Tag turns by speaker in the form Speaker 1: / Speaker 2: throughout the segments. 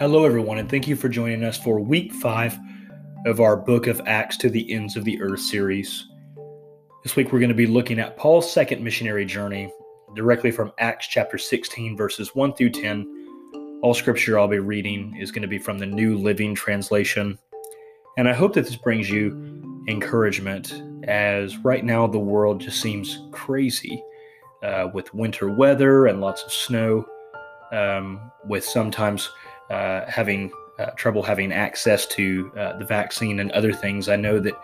Speaker 1: Hello, everyone, and thank you for joining us for week five of our Book of Acts to the Ends of the Earth series. This week, we're going to be looking at Paul's second missionary journey directly from Acts chapter 16, verses 1 through 10. All scripture I'll be reading is going to be from the New Living Translation. And I hope that this brings you encouragement as right now the world just seems crazy uh, with winter weather and lots of snow, um, with sometimes having uh, trouble having access to uh, the vaccine and other things. I know that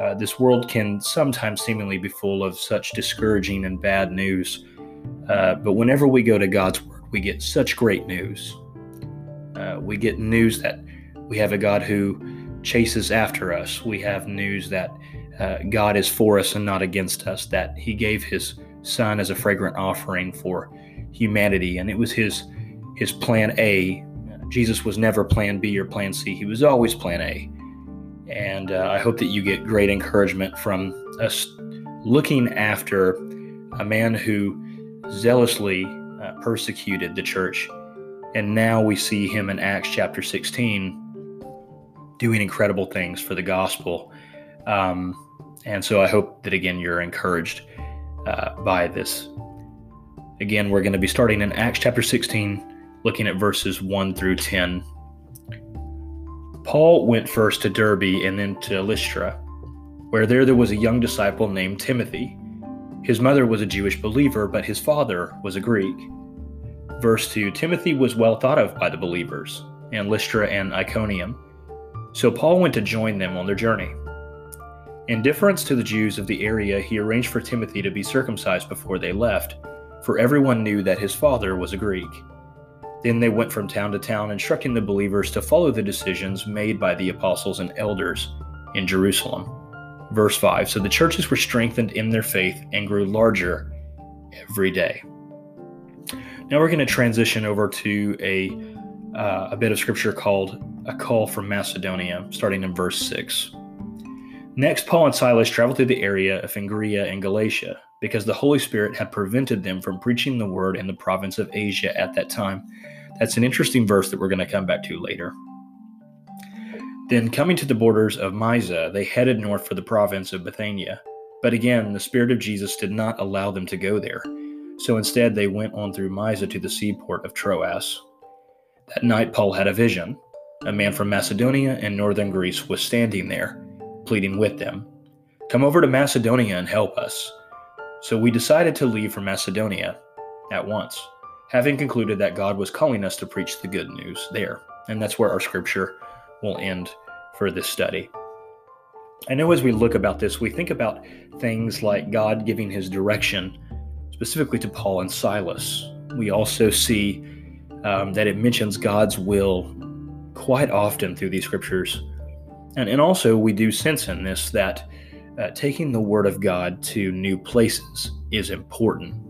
Speaker 1: uh, this world can sometimes seemingly be full of such discouraging and bad news. Uh, but whenever we go to God's Word, we get such great news. Uh, we get news that we have a God who chases after us. We have news that God is for us and not against us, that He gave His Son as a fragrant offering for humanity. And it was His, his plan A Jesus was never plan B or plan C, he was always plan A. And uh, I hope that you get great encouragement from us looking after a man who zealously uh, persecuted the church. And now we see him in Acts chapter 16 doing incredible things for the gospel. Um, and so I hope that, again, you're encouraged uh, by this. Again, we're going to be starting in Acts chapter 16 looking at verses 1 through 10. Paul went first to Derbe and then to Lystra, where there there was a young disciple named Timothy. His mother was a Jewish believer, but his father was a Greek. Verse 2 Timothy was well thought of by the believers, and Lystra and Iconium. So Paul went to join them on their journey. In deference to the Jews of the area, he arranged for Timothy to be circumcised before they left, for everyone knew that his father was a Greek. Then they went from town to town, instructing the believers to follow the decisions made by the apostles and elders in Jerusalem. Verse 5 So the churches were strengthened in their faith and grew larger every day. Now we're going to transition over to a, uh, a bit of scripture called A Call from Macedonia, starting in verse 6. Next, Paul and Silas traveled through the area of Phrygia and Galatia, because the Holy Spirit had prevented them from preaching the word in the province of Asia at that time that's an interesting verse that we're going to come back to later. Then, coming to the borders of Mysia, they headed north for the province of Bithynia. But again, the Spirit of Jesus did not allow them to go there. So instead, they went on through Mysia to the seaport of Troas. That night, Paul had a vision. A man from Macedonia and northern Greece was standing there, pleading with them Come over to Macedonia and help us. So we decided to leave for Macedonia at once having concluded that God was calling us to preach the good news there. And that's where our scripture will end for this study. I know as we look about this, we think about things like God giving his direction specifically to Paul and Silas. We also see um, that it mentions God's will quite often through these scriptures. And, and also, we do sense in this that uh, taking the word of God to new places is important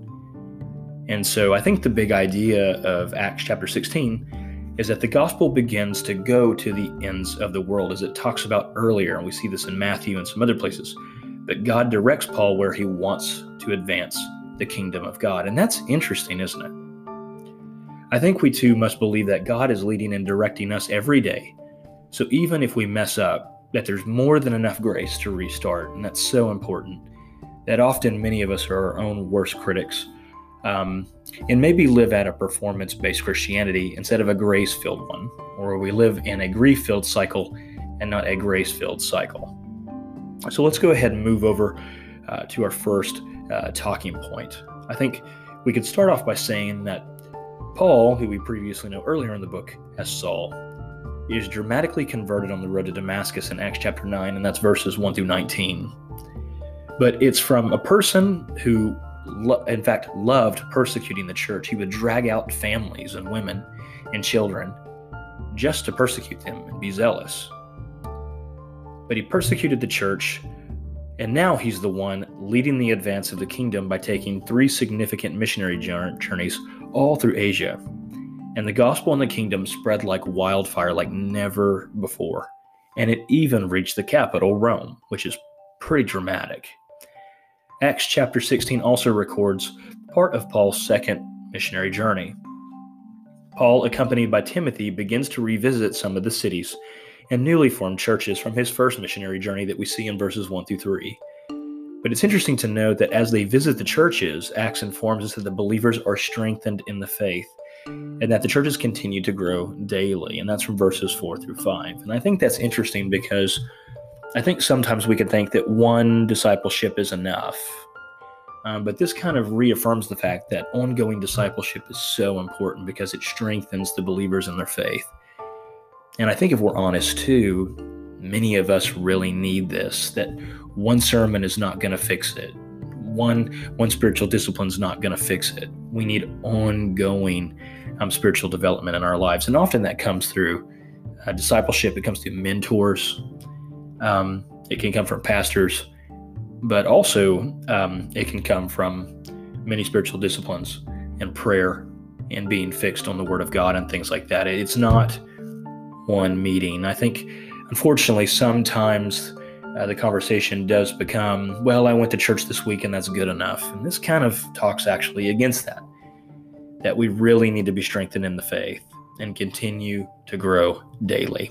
Speaker 1: and so I think the big idea of Acts chapter 16 is that the gospel begins to go to the ends of the world, as it talks about earlier. And we see this in Matthew and some other places. But God directs Paul where he wants to advance the kingdom of God. And that's interesting, isn't it? I think we too must believe that God is leading and directing us every day. So even if we mess up, that there's more than enough grace to restart. And that's so important. That often many of us are our own worst critics um, and maybe live at a performance based Christianity instead of a grace filled one, or we live in a grief filled cycle and not a grace filled cycle. So let's go ahead and move over uh, to our first uh, talking point. I think we could start off by saying that Paul, who we previously know earlier in the book as Saul, is dramatically converted on the road to Damascus in Acts chapter 9, and that's verses 1 through 19. But it's from a person who lo- in fact, loved persecuting the church. He would drag out families and women and children just to persecute them and be zealous. But he persecuted the church, and now he's the one leading the advance of the kingdom by taking three significant missionary journeys all through Asia. And the gospel and the kingdom spread like wildfire, like never before. And it even reached the capital, Rome, which is pretty dramatic. Acts chapter 16 also records part of Paul's second missionary journey. Paul, accompanied by Timothy, begins to revisit some of the cities and newly formed churches from his first missionary journey that we see in verses 1 through 3. But it's interesting to note that as they visit the churches, Acts informs us that the believers are strengthened in the faith and that the churches continue to grow daily. And that's from verses 4 through 5. And I think that's interesting because I think sometimes we could think that one discipleship is enough. Um, but this kind of reaffirms the fact that ongoing discipleship is so important because it strengthens the believers in their faith. And I think if we're honest too, many of us really need this that one sermon is not going to fix it. One one spiritual discipline is not going to fix it. We need ongoing um, spiritual development in our lives, and often that comes through uh, discipleship. It comes through mentors. Um, it can come from pastors, but also um, it can come from many spiritual disciplines and prayer and being fixed on the Word of God and things like that. It's not one meeting. I think, unfortunately, sometimes uh, the conversation does become, well, I went to church this week and that's good enough. And this kind of talks actually against that, that we really need to be strengthened in the faith and continue to grow daily.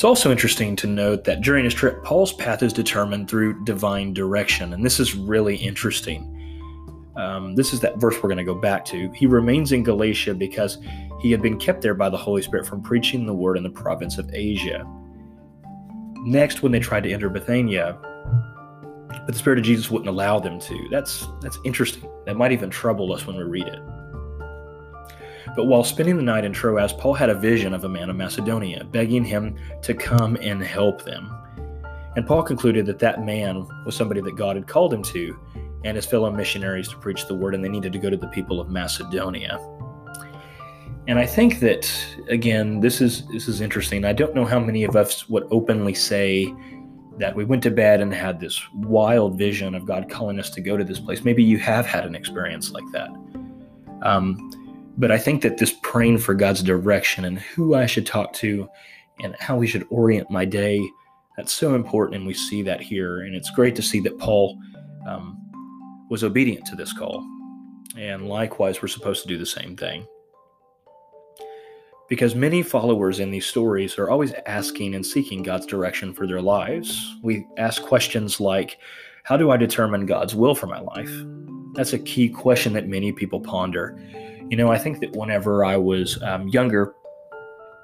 Speaker 1: It's also interesting to note that during his trip, Paul's path is determined through divine direction. And this is really interesting. Um, this is that verse we're going to go back to. He remains in Galatia because he had been kept there by the Holy Spirit from preaching the word in the province of Asia. Next, when they tried to enter Bithynia, but the Spirit of Jesus wouldn't allow them to. That's that's interesting. That might even trouble us when we read it. But while spending the night in Troas, Paul had a vision of a man of Macedonia, begging him to come and help them. And Paul concluded that that man was somebody that God had called him to, and his fellow missionaries to preach the word, and they needed to go to the people of Macedonia. And I think that again, this is this is interesting. I don't know how many of us would openly say that we went to bed and had this wild vision of God calling us to go to this place. Maybe you have had an experience like that. Um, but I think that this praying for God's direction and who I should talk to and how we should orient my day, that's so important. And we see that here. And it's great to see that Paul um, was obedient to this call. And likewise, we're supposed to do the same thing. Because many followers in these stories are always asking and seeking God's direction for their lives. We ask questions like, How do I determine God's will for my life? That's a key question that many people ponder. You know, I think that whenever I was um, younger,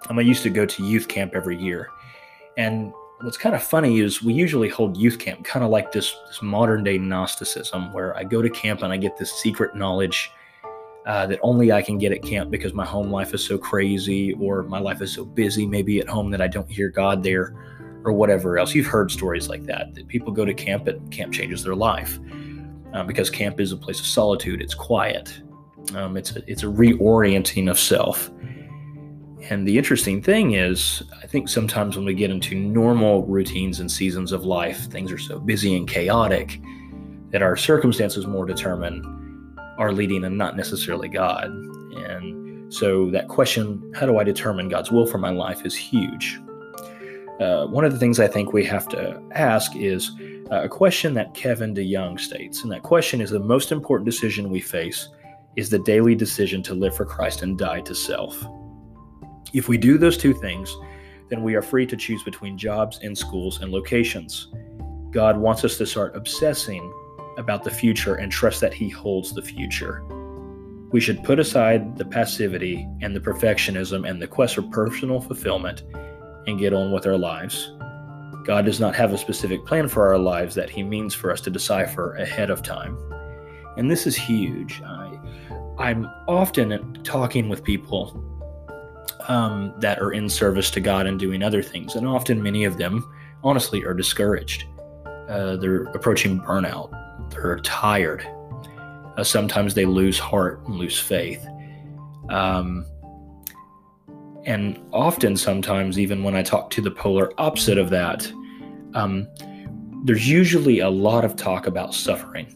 Speaker 1: um, I used to go to youth camp every year. And what's kind of funny is we usually hold youth camp kind of like this, this modern day Gnosticism, where I go to camp and I get this secret knowledge uh, that only I can get at camp because my home life is so crazy or my life is so busy, maybe at home that I don't hear God there or whatever else. You've heard stories like that, that people go to camp and camp changes their life uh, because camp is a place of solitude, it's quiet, um, it's, a, it's a reorienting of self. And the interesting thing is, I think sometimes when we get into normal routines and seasons of life, things are so busy and chaotic that our circumstances more determine our leading and not necessarily God. And so that question, how do I determine God's will for my life, is huge. Uh, one of the things I think we have to ask is uh, a question that Kevin DeYoung states. And that question is the most important decision we face is the daily decision to live for Christ and die to self. If we do those two things, then we are free to choose between jobs and schools and locations. God wants us to start obsessing about the future and trust that He holds the future. We should put aside the passivity and the perfectionism and the quest for personal fulfillment and get on with our lives. God does not have a specific plan for our lives that He means for us to decipher ahead of time. And this is huge. I, I'm often talking with people um, that are in service to God and doing other things. And often, many of them, honestly, are discouraged. Uh, they're approaching burnout. They're tired. Uh, sometimes they lose heart and lose faith. Um, and often, sometimes, even when I talk to the polar opposite of that, um, there's usually a lot of talk about suffering.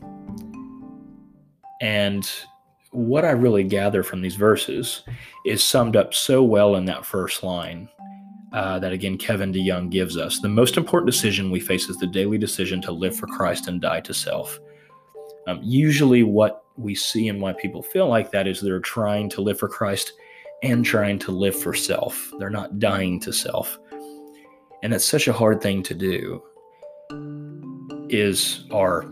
Speaker 1: And what I really gather from these verses is summed up so well in that first line uh, that again Kevin DeYoung gives us. The most important decision we face is the daily decision to live for Christ and die to self. Um, usually, what we see and why people feel like that is they're trying to live for Christ and trying to live for self. They're not dying to self. And that's such a hard thing to do. Is our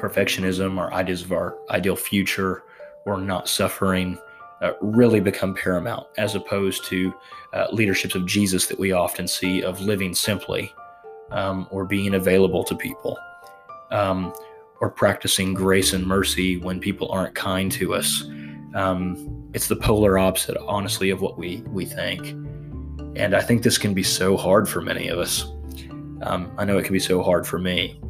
Speaker 1: perfectionism, our ideas of our ideal future, or not suffering uh, really become paramount as opposed to uh, leaderships of Jesus that we often see of living simply um, or being available to people um, or practicing grace and mercy when people aren't kind to us. Um, it's the polar opposite, honestly, of what we, we think. And I think this can be so hard for many of us. Um, I know it can be so hard for me.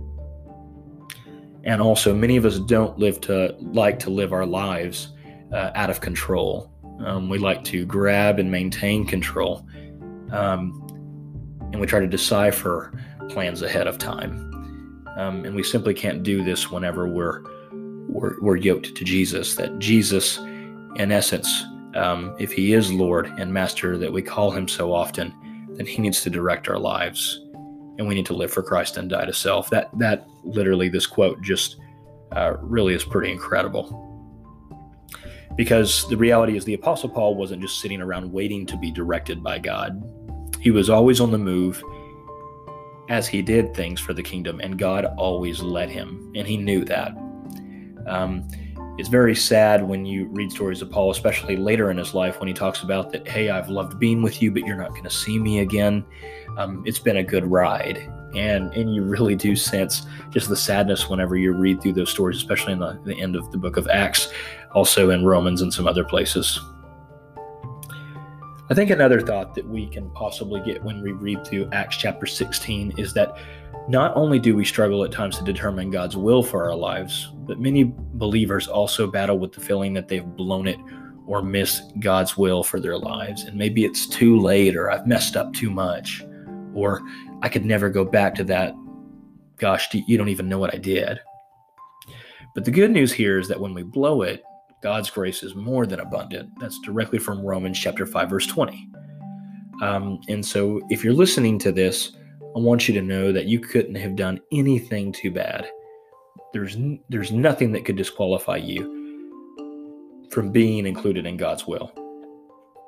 Speaker 1: And also, many of us don't live to like to live our lives uh, out of control. Um, we like to grab and maintain control, um, and we try to decipher plans ahead of time. Um, and we simply can't do this whenever we're, we're, we're yoked to Jesus. That Jesus, in essence, um, if He is Lord and Master that we call Him so often, then He needs to direct our lives, and we need to live for Christ and die to self. That that literally, this quote just uh, really is pretty incredible. Because the reality is, the Apostle Paul wasn't just sitting around waiting to be directed by God. He was always on the move as he did things for the kingdom, and God always led him, and he knew that. Um, it's very sad when you read stories of Paul, especially later in his life, when he talks about that, hey, I've loved being with you, but you're not going to see me again. Um, it's been a good ride. And, and you really do sense just the sadness whenever you read through those stories, especially in the, the end of the book of Acts, also in Romans and some other places. I think another thought that we can possibly get when we read through Acts chapter 16 is that not only do we struggle at times to determine God's will for our lives, but many believers also battle with the feeling that they've blown it or missed God's will for their lives. And maybe it's too late, or I've messed up too much, or I could never go back to that. Gosh, you don't even know what I did. But the good news here is that when we blow it, God's grace is more than abundant. That's directly from Romans chapter 5, verse 20. Um, and so if you're listening to this, I want you to know that you couldn't have done anything too bad. There's there's nothing that could disqualify you from being included in God's will.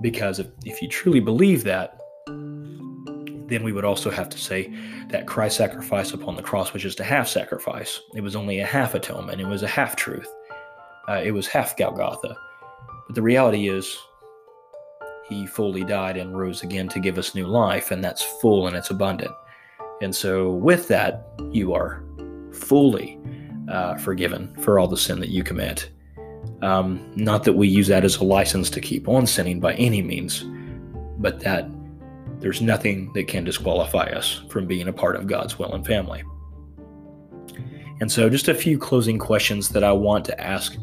Speaker 1: Because if, if you truly believe that, then we would also have to say that Christ's sacrifice upon the cross was just a half sacrifice. It was only a half atonement. It was a half truth. Uh, it was half Golgotha. But the reality is, he fully died and rose again to give us new life, and that's full and it's abundant. And so, with that, you are fully uh, forgiven for all the sin that you commit. Um, not that we use that as a license to keep on sinning by any means, but that there's nothing that can disqualify us from being a part of God's will and family. And so, just a few closing questions that I want to ask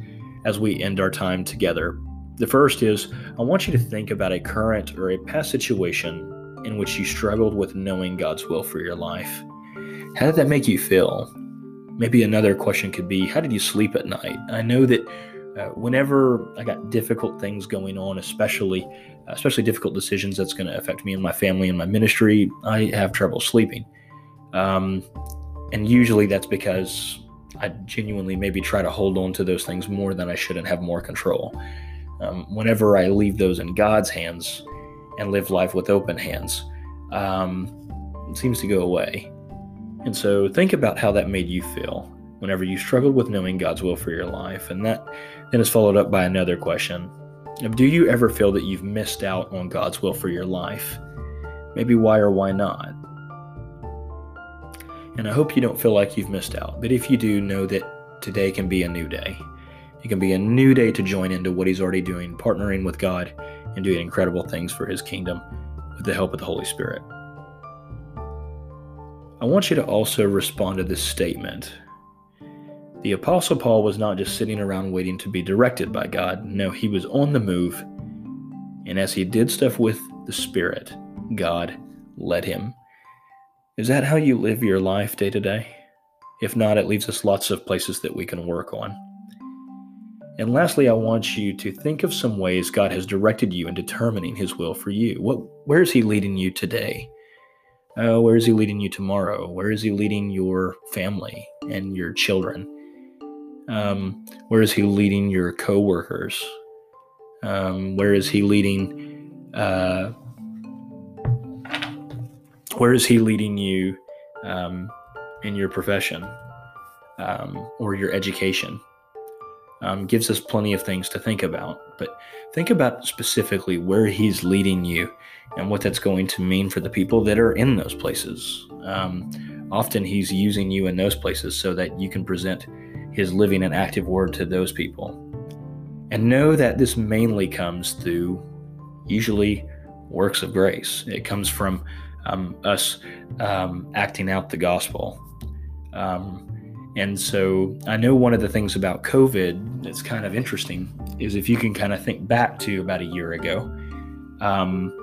Speaker 1: as we end our time together. The first is I want you to think about a current or a past situation in which you struggled with knowing God's will for your life. How did that make you feel? Maybe another question could be How did you sleep at night? I know that uh, whenever I got difficult things going on, especially especially difficult decisions that's going to affect me and my family and my ministry, I have trouble sleeping. Um, and usually that's because I genuinely maybe try to hold on to those things more than I should and have more control. Um, whenever I leave those in God's hands and live life with open hands, um, seems to go away. And so think about how that made you feel whenever you struggled with knowing God's will for your life. And that then is followed up by another question Do you ever feel that you've missed out on God's will for your life? Maybe why or why not? And I hope you don't feel like you've missed out. But if you do, know that today can be a new day. It can be a new day to join into what He's already doing, partnering with God and doing incredible things for His kingdom with the help of the Holy Spirit. I want you to also respond to this statement. The Apostle Paul was not just sitting around waiting to be directed by God. No, he was on the move. And as he did stuff with the Spirit, God led him is that how you live your life day to day? If not, it leaves us lots of places that we can work on. And lastly, I want you to think of some ways God has directed you in determining His will for you. What, where is He leading you today? Uh, where is He leading you tomorrow? Where is He leading your family and your children? Um, where is He leading your coworkers? Um, where is He leading? Uh, where is He leading you um, in your profession um, or your education? Um, gives us plenty of things to think about, but think about specifically where He's leading you and what that's going to mean for the people that are in those places. Um, often He's using you in those places so that you can present His living and active word to those people. And know that this mainly comes through usually works of grace. It comes from um, us um, acting out the gospel. Um, and so I know one of the things about COVID that's kind of interesting is if you can kind of think back to about a year ago, um,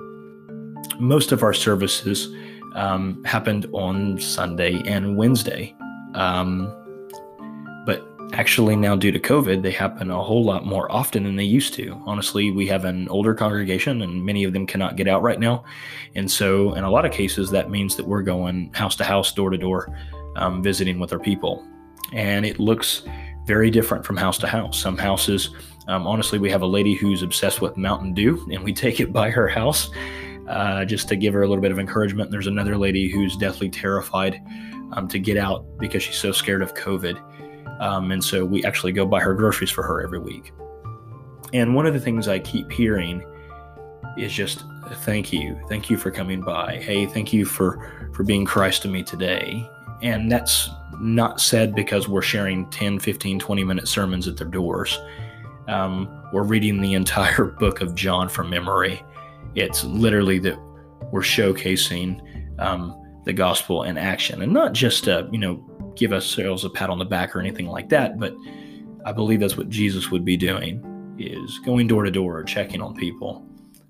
Speaker 1: most of our services um, happened on Sunday and Wednesday. Um, but actually, now due to COVID, they happen a whole lot more often than they used to. Honestly, we have an older congregation and many of them cannot get out right now. And so, in a lot of cases, that means that we're going house to house, door to door, um, visiting with our people. And it looks very different from house to house. Some houses, um, honestly, we have a lady who's obsessed with Mountain Dew, and we take it by her house uh, just to give her a little bit of encouragement. There's another lady who's deathly terrified um, to get out because she's so scared of COVID. Um, and so we actually go buy her groceries for her every week. And one of the things I keep hearing is just thank you. Thank you for coming by. Hey, thank you for for being Christ to me today. And that's not said because we're sharing 10, 15, 20 minute sermons at their doors. Um, we're reading the entire book of John from memory. It's literally that we're showcasing um, the gospel in action, and not just to you know give ourselves a pat on the back or anything like that, but I believe that's what Jesus would be doing is going door to door, checking on people,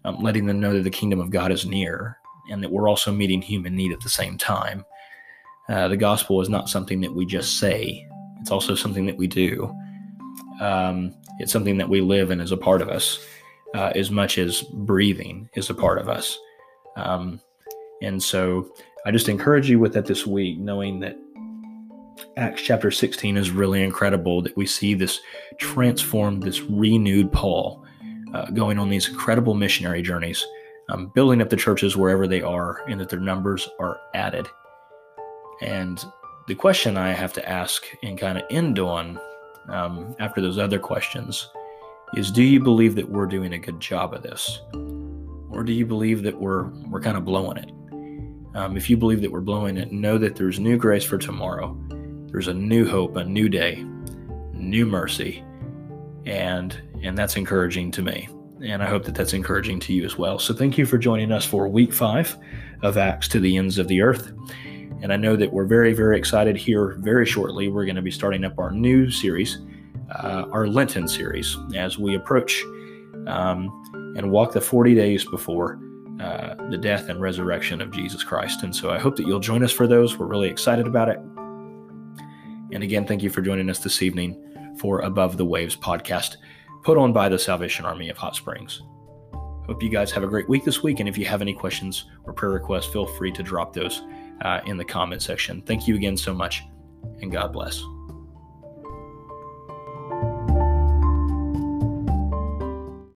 Speaker 1: um, letting them know that the kingdom of God is near, and that we're also meeting human need at the same time. Uh, the gospel is not something that we just say; it's also something that we do. Um, it's something that we live and is a part of us uh, as much as breathing is a part of us. Um, and so I just encourage you with that this week, knowing that Acts chapter 16 is really incredible that we see this transformed, this renewed Paul uh, going on these incredible missionary journeys, um, building up the churches wherever they are, and that their numbers are added. And the question I have to ask and kind of end on um, after those other questions is do you believe that we're doing a good job of this? Or do you believe that we're we're kind of blowing it? Um, if you believe that we're blowing it, know that there's new grace for tomorrow. There's a new hope, a new day, new mercy, and and that's encouraging to me. And I hope that that's encouraging to you as well. So thank you for joining us for week five of Acts to the ends of the earth. And I know that we're very, very excited here very shortly. We're going to be starting up our new series uh, our Lenten series as we approach um, and walk the 40 days before uh, the death and resurrection of Jesus Christ. And so I hope that you'll join us for those. We're really excited about it. And again, thank you for joining us this evening for Above the Waves podcast, put on by the Salvation Army of Hot Springs. Hope you guys have a great week this week. And if you have any questions or prayer requests, feel free to drop those uh, in the comment section. Thank you again so much, and God bless.